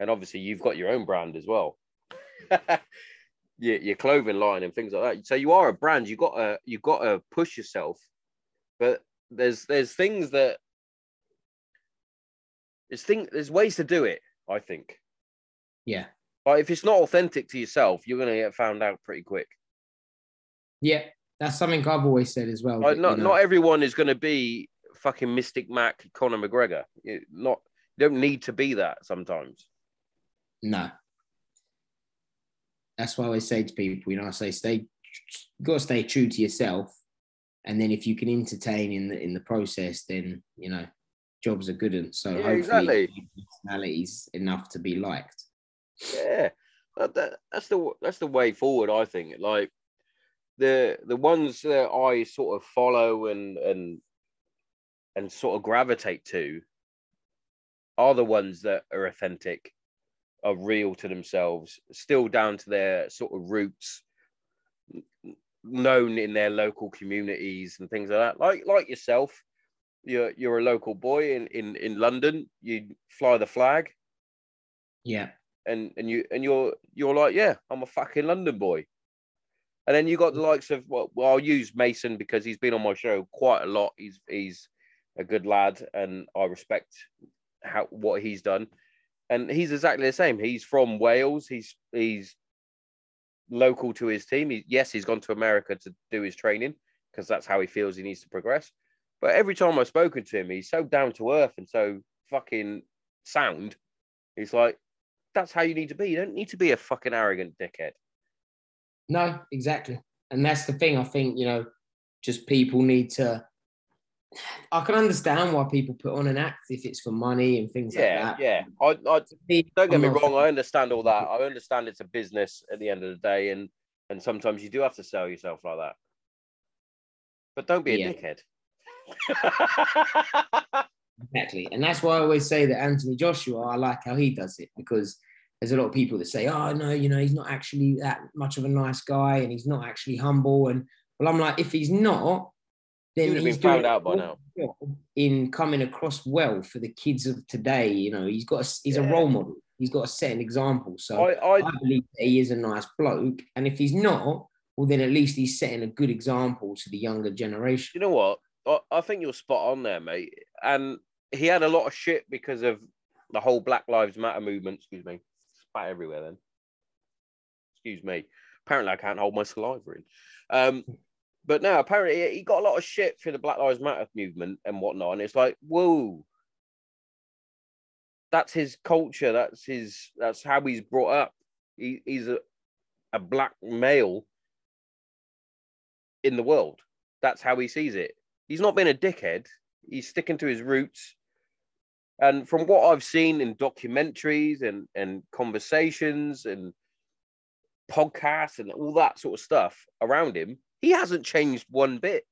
and obviously you've got your own brand as well. your, your clothing line and things like that. So you are a brand. You got to you got to push yourself, but there's there's things that there's thing there's ways to do it. I think. Yeah. But if it's not authentic to yourself, you're gonna get found out pretty quick. Yeah. That's something I've always said as well. Like, not you know, not everyone is gonna be fucking Mystic Mac, Conor McGregor. You- Not you don't need to be that sometimes. No. That's why I always say to people, you know, I say stay you gotta stay true to yourself. And then if you can entertain in the in the process, then you know, jobs are good and so Yeah, hopefully exactly. personalities enough to be liked. Yeah, that, that's the that's the way forward. I think. Like the the ones that I sort of follow and and and sort of gravitate to are the ones that are authentic, are real to themselves, still down to their sort of roots, known in their local communities and things like that. Like like yourself, you're you're a local boy in in in London. You fly the flag Yeah. and and you and you're you're like, yeah, I'm a fucking London boy. And then you got the likes of well, well, I'll use Mason because he's been on my show quite a lot. He's he's a good lad, and I respect how what he's done. And he's exactly the same. He's from Wales. He's he's local to his team. He, yes, he's gone to America to do his training because that's how he feels he needs to progress. But every time I've spoken to him, he's so down to earth and so fucking sound. He's like, that's how you need to be. You don't need to be a fucking arrogant dickhead. No, exactly. And that's the thing. I think, you know, just people need to I can understand why people put on an act if it's for money and things Yeah, like that. yeah. I, I don't get me wrong. I understand all that. I understand it's a business at the end of the day, and and sometimes you do have to sell yourself like that. But don't be a Yeah. dickhead. Exactly. And that's why I always say that Anthony Joshua, I like how he does it because there's a lot of people that say, oh, no, you know, he's not actually that much of a nice guy and he's not actually humble. And well, I'm like, if he's not, then He would have he's been found out by now. In coming across well for the kids of today, you know, he's got a, he's a role model. He's got to set an example. So I, I, I believe that he is a nice bloke. And if he's not, well, then at least he's setting a good example to the younger generation. you know what? I, I think you're spot on there, mate. And he had a lot of shit because of the whole Black Lives Matter movement. Excuse me, spat everywhere. Then, excuse me. Apparently, I can't hold my saliva in. Um, but no, apparently he- he got a lot of shit for the Black Lives Matter movement and whatnot. And it's like, whoa, that's his culture. That's his. That's how he's brought up. He, he's a a black male in the world. That's how he sees it. He's not being a dickhead. He's sticking to his roots. And from what I've seen in documentaries and, and conversations and podcasts and all that sort of stuff around him, he hasn't changed one bit.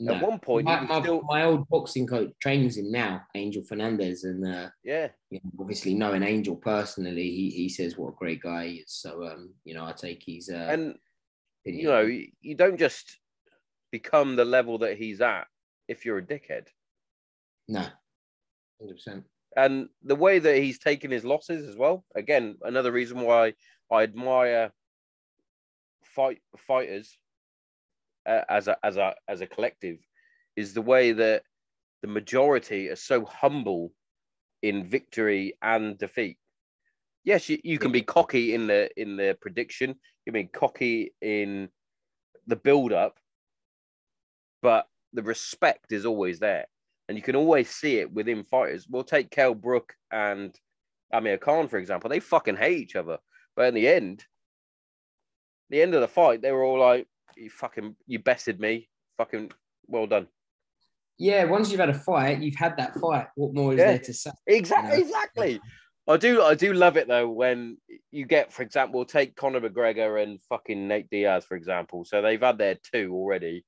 No. At one point, my, my, still, my old boxing coach trains him now, Angel Fernandez, and uh, yeah, you know, obviously knowing Angel personally, he, he says what a great guy he is. So um, you know, I take his uh, and opinion. you know, you don't just become the level that he's at if you're a dickhead. no, hundred percent. and the way that he's taken his losses as well. Again, another reason why I admire fight fighters uh, as a as a as a collective is the way that the majority are so humble in victory and defeat. Yes, you, you can be cocky in the in the prediction. You mean cocky in the build up, but the respect is always there and you can always see it within fighters. We'll take Kel Brook and Amir Khan, for example. They fucking hate each other. But in the end, the end of the fight, they were all like, You fucking you bested me. Fucking well done. Yeah, once you've had a fight, you've had that fight. What more is Yeah. there to say? Exactly, You know? exactly. I do I do love it though when you get, for example, take Conor McGregor and fucking Nate Diaz, for example. So they've had their two already.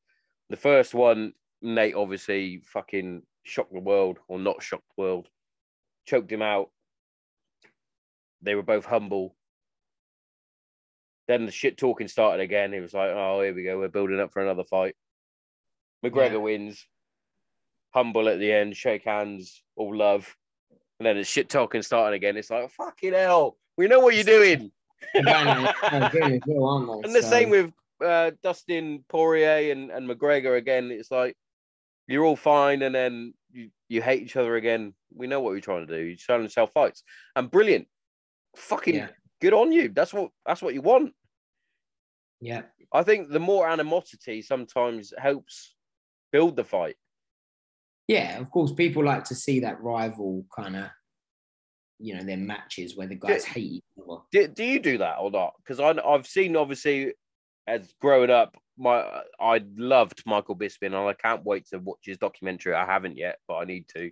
The first one, Nate obviously fucking shocked the world, or not shocked the world, choked him out. They were both humble. Then the shit talking started again. It was like, oh, here we go. We're building up for another fight. McGregor Yeah. wins. Humble at the end, shake hands, all love. And then the shit talking started again. It's like, fucking hell, we know what you're doing. They're going at it again as well. And the So, same with uh, Dustin Poirier and, and McGregor again. It's like you're all fine, and then you, you hate each other again. We know what you're trying to do. You're trying to sell fights, and brilliant, fucking Yeah. good on you. That's what that's what you want. Yeah, I think the more animosity sometimes helps build the fight. yeah. Of course, people like to see that rival kind of, you know, their matches where the guys hate each other. Do, do you do that or not? Because I I've seen obviously as growing up, my I loved Michael Bisping, and I can't wait to watch his documentary. I haven't yet, but I need to.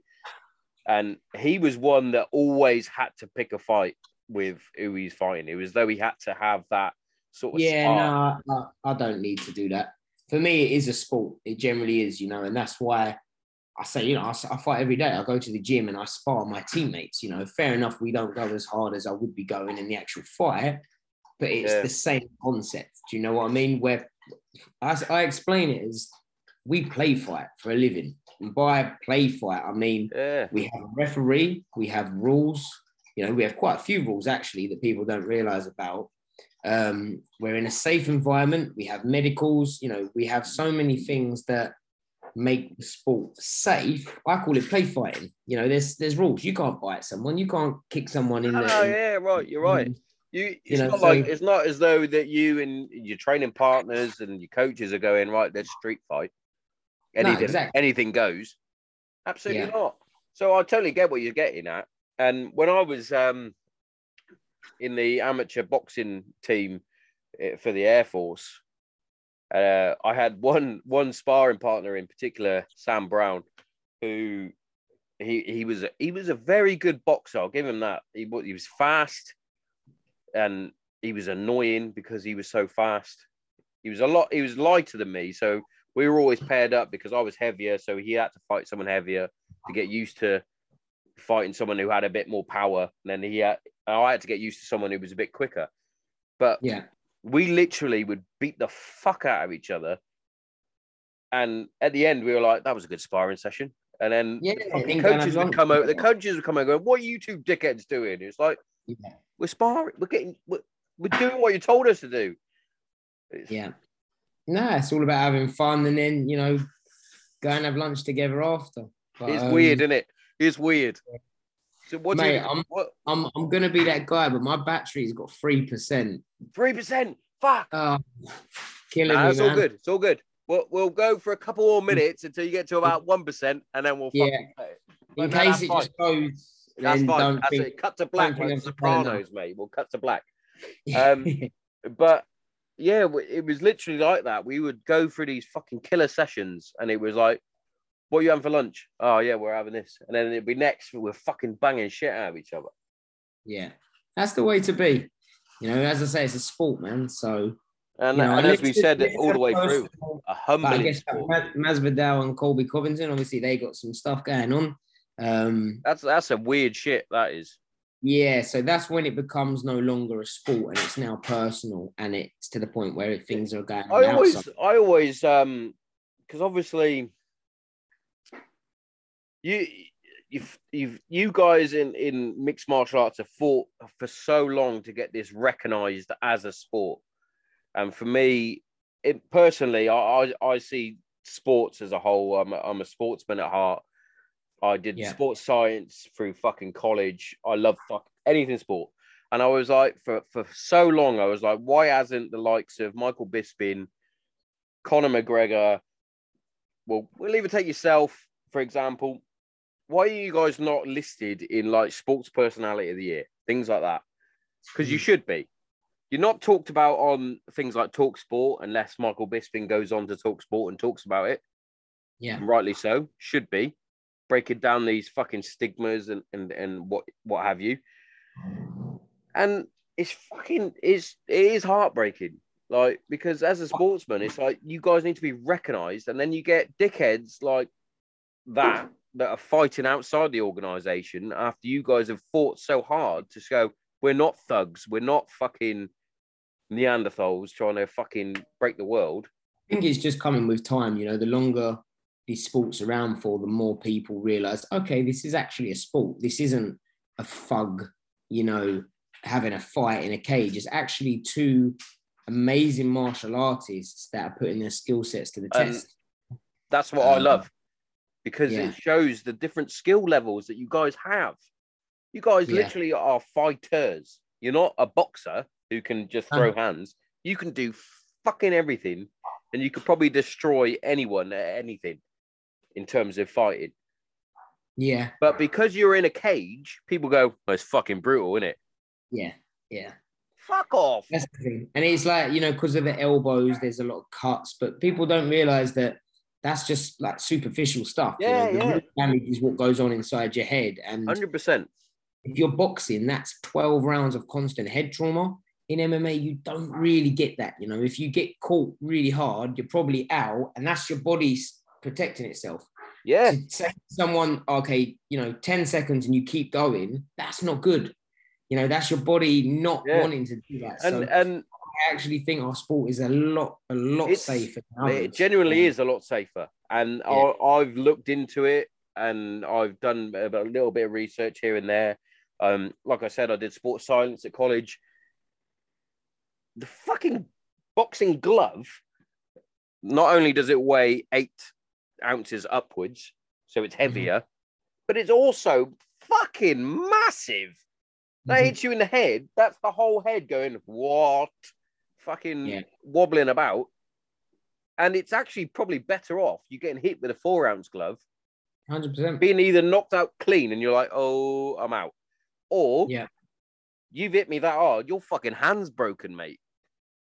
And he was one that always had to pick a fight with who he's fighting. It was though he had to have that sort of Yeah, no, I, I don't need to do that. For me, it is a sport. It generally is, you know, and that's why I say, you know, I fight every day. I go to the gym and I spar my teammates. You know, fair enough, we don't go as hard as I would be going in the actual fight, but it's Yeah. the same concept. Do you know what I mean? Where I explain it as we play fight for a living. And by play fight, I mean Yeah, we have a referee, we have rules. You know, we have quite a few rules actually that people don't realize about. Um, we're in a safe environment. We have medicals. You know, we have so many things that make the sport safe. I call it play fighting. You know, there's there's rules. You can't bite someone. You can't kick someone in the. oh the. yeah, right. You're right. You, it's know, not so- like it's not as though that you and your training partners and your coaches are going right. Let's street fight. No, Anything, exactly. anything goes. Absolutely Yeah. not. So I totally get what you're getting at. And when I was um, in the amateur boxing team eh, for the Air Force, uh, I had one one sparring partner in particular, Sam Brown, who he he was a, he was a very good boxer. I'll give him that. He he was fast, and he was annoying because he was so fast. He was a lot. He was lighter than me, so we were always paired up because I was heavier. So he had to fight someone heavier to get used to fighting someone who had a bit more power. And then he had, I had to get used to someone who was a bit quicker. But Yeah, we literally would beat the fuck out of each other. And at the end, we were like, that was a good sparring session. And then Yeah, the coaches would come over. The coaches would come over and go, What are you two dickheads doing? It's like, yeah, we're sparring, we're getting, we're, we're doing what you told us to do. It's- yeah. No, it's all about having fun and then you know, go and have lunch together after. But, It's um, weird, isn't it? It's weird. So what Mate, you I'm- what I'm I'm gonna be that guy, but my battery's got three percent. three percent? Fuck. Oh, killing Nah, me, it's man. all good. It's all good. We'll, we'll go for a couple more minutes until you get to about one percent, and then we'll Yeah. In case it fine. just goes, That's fine. That's think. it. Cut to black like Sopranos, mate. We'll cut to black. Um, But yeah, it was literally like that. We would go through these fucking killer sessions, and it was like, "What are you having for lunch?" Oh yeah, we're having this, and then it'd be next. We're fucking banging shit out of each other. yeah, that's the way to be. You know, as I say, it's a sport, man. So And, you know, and as we said all the way through, a But I guess sport. Masvidal and Colby Covington, obviously, they got some stuff going on. Um, That's that's a weird shit. That is. yeah, so that's when it becomes no longer a sport and it's now personal, and it's to the point where things are going. I always. I always, um, because obviously, you, you've, you've, you guys in in mixed martial arts have fought for so long to get this recognized as a sport, and for me, it personally, I, I, I see sports as a whole. I'm, a, I'm a sportsman at heart. I did Yeah. sports science through fucking college. I love fuck anything sport. And I was like, for, for so long, I was like, why hasn't the likes of Michael Bisping, Conor McGregor, well, we'll even take yourself, for example. Why are you guys not listed in like sports personality of the year? Things like that. Because you Mm. should be. You're not talked about on things like Talk Sport unless Michael Bisping goes on to Talk Sport and talks about it. Yeah, And rightly so, should be. Breaking down these fucking stigmas and, and, and what what have you. And it's fucking it's it is heartbreaking. Like because as a sportsman, it's like you guys need to be recognized, and then you get dickheads like that that are fighting outside the organization after you guys have fought so hard to go, we're not thugs, we're not fucking Neanderthals trying to fucking break the world. I think it's just coming with time. You know, the longer these sports around for, the more people realize, okay, this is actually a sport. This isn't a thug, you know, having a fight in a cage. It's actually two amazing martial artists that are putting their skill sets to the test. That's what I Um, love because yeah. it shows the different skill levels that you guys have. You guys Yeah. literally are fighters. You're not a boxer who can just throw Uh-huh. hands. You can do fucking everything, and you could probably destroy anyone at anything in terms of fighting. Yeah, But because you're in a cage, people go, well, "It's fucking brutal, isn't it?" yeah, yeah. Fuck off. That's the thing. And it's like, you know, because of the elbows, there's a lot of cuts, but people don't realize that that's just like superficial stuff. you know. Yeah, The yeah. damage is what goes on inside your head. And Hundred percent. if you're boxing, that's 12 rounds of constant head trauma. In MMA, you don't really get that. You know, if you get caught really hard, you're probably out, and that's your body s- protecting itself. Yeah, to someone, okay, you know, 10 seconds and you keep going, that's not good. You know, that's your body not Yeah. wanting to do that. and so and I actually think our sport is a lot, a lot It's- safer. It Um, is a lot safer, and Yeah. I, I've looked into it, and I've done a, little bit of research here and there. Um, like I said, I did sports science at college. The fucking boxing glove. Not only does it weigh eight ounces upwards, so it's heavier, but it's also fucking massive. That Mhm. hits you in the head. That's the whole head going, what? Fucking Yeah. wobbling about. And it's actually probably better off you getting hit with a four ounce glove, 100%. being either knocked out clean and you're like, oh, I'm out. Or Yeah. you've hit me that hard, your fucking hand's broken, mate.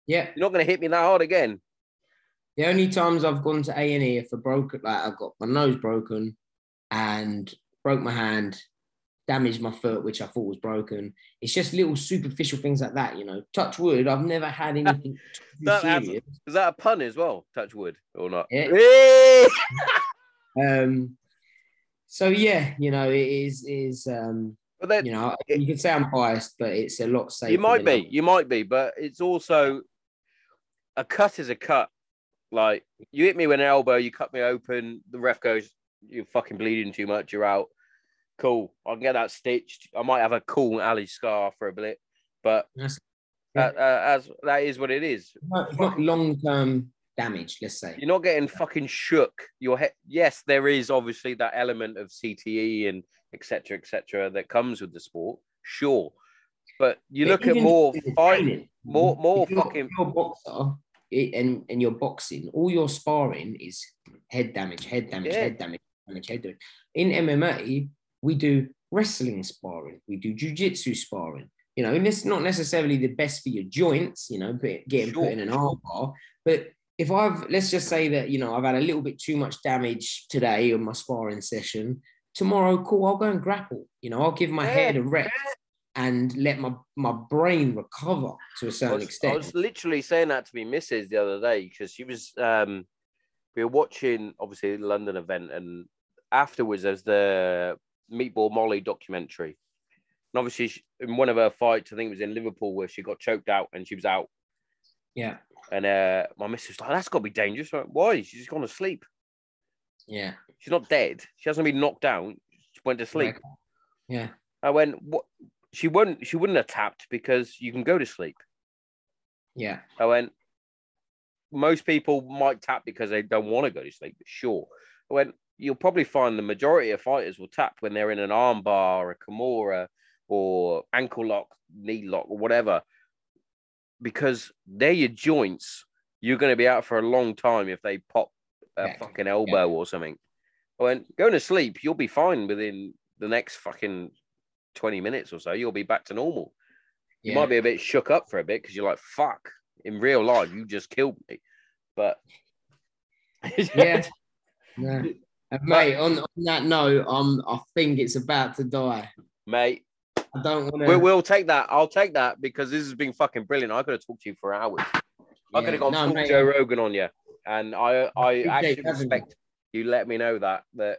Yeah. You're not going to hit me that hard again. The only times I've gone to A and E if I broke it, like I got my nose broken and broke my hand, damaged my foot, which I thought was broken. It's just little superficial things like that, you know. Touch wood, I've never had anything That- serious. Is that a pun as well? Touch wood or not? Yeah. Um, so yeah, you know, it is is um, But then you know, you can say I'm biased, but it's a lot safer. you might be, you might be, but it's also a cut is a cut. Like you hit me with an elbow, you cut me open, the ref goes, You're fucking bleeding too much, you're out. Cool. I can get that stitched. I might have a cool alley scar for a bit, but That's- that, uh, as that is what it is. No, not long term damage. Let's say. You're not getting fucking shook. Your head. Yes, there is obviously that element of CTE and etc. etc. that comes with the sport. Sure, but you But look at more in fight, training, more more if you're, fucking. you're a boxer i- and and you're boxing, all your sparring is head damage, head damage, Yeah. head damage, damage, head damage. In MMA, we do wrestling sparring, we do jujitsu sparring. You know, and it's not necessarily the best for your joints. You know, put, getting Sure, put in an arm bar, but if I've let's just say that you know I've had a little bit too much damage today on my sparring session. Tomorrow, cool, I'll go and grapple. You know, I'll give my Yeah, head a rest and let my my brain recover to a certain was, I was literally saying that to me missus the other day because she was um we were watching obviously the London event and afterwards there's the Meatball Molly documentary. And obviously she, in one of her fights, I think it was in Liverpool where she got choked out and she was out. yeah, And uh my missus was like, that's gotta be dangerous. Like, Why? She's just gone to sleep. yeah, She's not dead. She hasn't been knocked down. She went to sleep. Yeah, I went, what she wouldn't she wouldn't have tapped because you can go to sleep. yeah, I went, most people might tap because they don't want to go to sleep, but sure. I went, you'll probably find the majority of fighters will tap when they're in an armbar, a Kimura, or ankle lock, knee lock, or whatever, because they're your joints. You're going to be out for a long time if they pop a Yeah. fucking elbow or something. When going to sleep, you'll be fine within the next fucking 20 minutes or so. You'll be back to normal. You might be a bit shook up for a bit because you're like, fuck, in real life, you just killed me. But yeah. yeah. And mate, on, on that note, um, I think it's about to die. mate, I don't want to. we'll, we'll take that. I'll take that because this has been fucking brilliant. I could have talked to you for hours. I could have gone no, full mate, Joe Rogan on you. And I, I actually respect you let me know that, that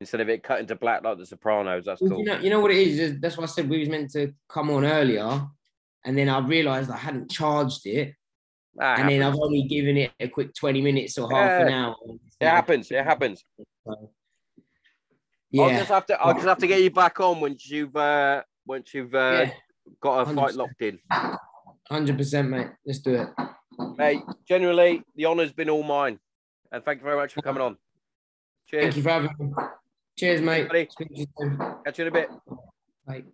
instead of it cutting to black like the Sopranos, that's cool. You know, you know what it is. That's why I said we was meant to come on earlier, and then I realised I hadn't charged it, Ah, and then I've only given it a quick twenty minutes or half an hour. it happens. It happens. So, I'll just have to. I'll just have to get you back on once you've uh, once you've uh, yeah, got a fight 100%. locked in. hundred percent, mate. Let's do it. Mate, generally, the honour's been all mine. And thank you very much for coming on. Cheers. Thank you for having me. Cheers, mate. Buddy. Speak to you soon. Catch you in a bit. Bye.